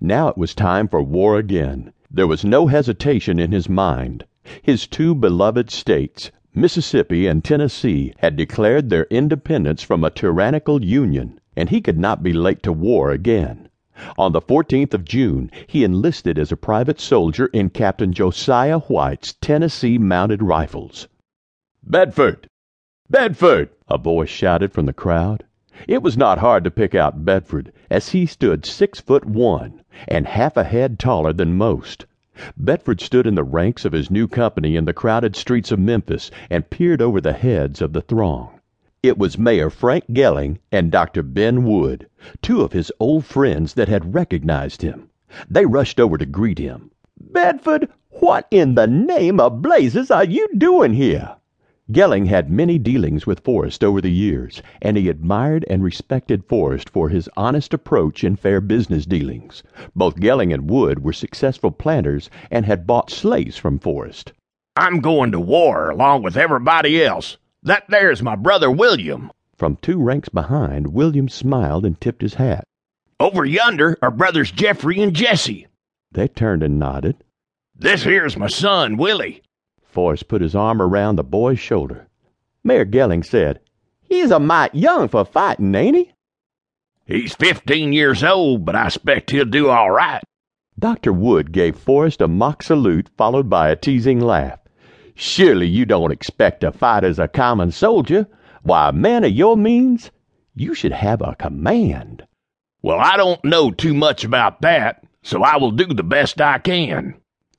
Now it was time for war again. There was no hesitation in his mind. His two beloved states, Mississippi and Tennessee, had declared their independence from a tyrannical Union, and he could not be late to war again. On the 14th of June he enlisted as a private soldier in Captain Josiah White's Tennessee Mounted Rifles. "Bedford! Bedford!" a voice shouted from the crowd. It was not hard to pick out Bedford, as he stood six foot one, and half a head taller than most. Bedford stood in the ranks of his new company in the crowded streets of Memphis and peered over the heads of the throng. It was Mayor Frank Gelling and Dr. Ben Wood, two of his old friends that had recognized him. They rushed over to greet him. "Bedford, what in the name of blazes are you doing here?" Gelling had many dealings with Forrest over the years, and he admired and respected Forrest for his honest approach in fair business dealings. Both Gelling and Wood were successful planters and had bought slaves from Forrest. I'm going to war along with everybody else. That there's my brother William. From two ranks behind, William smiled and tipped his hat. Over yonder are brothers Jeffrey and Jesse. They turned and nodded. This here's my son, Willie. Forrest put his arm around the boy's shoulder. Mayor Gelling said, He's a mite young for fighting, ain't he? He's fifteen years old, but I expect he'll do all right. Dr. Wood gave Forrest a mock salute followed by a teasing laugh. Surely you don't expect to fight as a common soldier. Why, a man of your means, you should have a command. Well, I don't know too much about that, so I will do the best I can.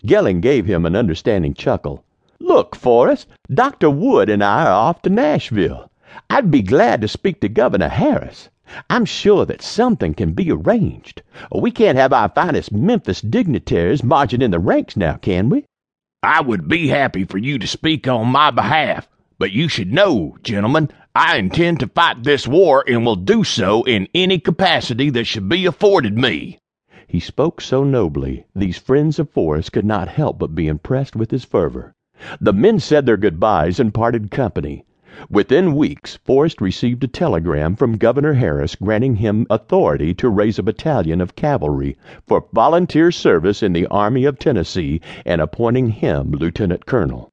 Gelling gave him an understanding chuckle. Look, Forrest, Dr. Wood and I are off to Nashville. I'd be glad to speak to Governor Harris. I'm sure that something can be arranged. We can't have our finest Memphis dignitaries marching in the ranks now, can we? I would be happy for you to speak on my behalf, but you should know, gentlemen, I intend to fight this war and will do so in any capacity that should be afforded me. He spoke so nobly, these friends of Forrest could not help but be impressed with his fervor. The men said their goodbyes and parted company. Within weeks, Forrest received a telegram from Governor Harris granting him authority to raise a battalion of cavalry for volunteer service in the Army of Tennessee and appointing him lieutenant colonel.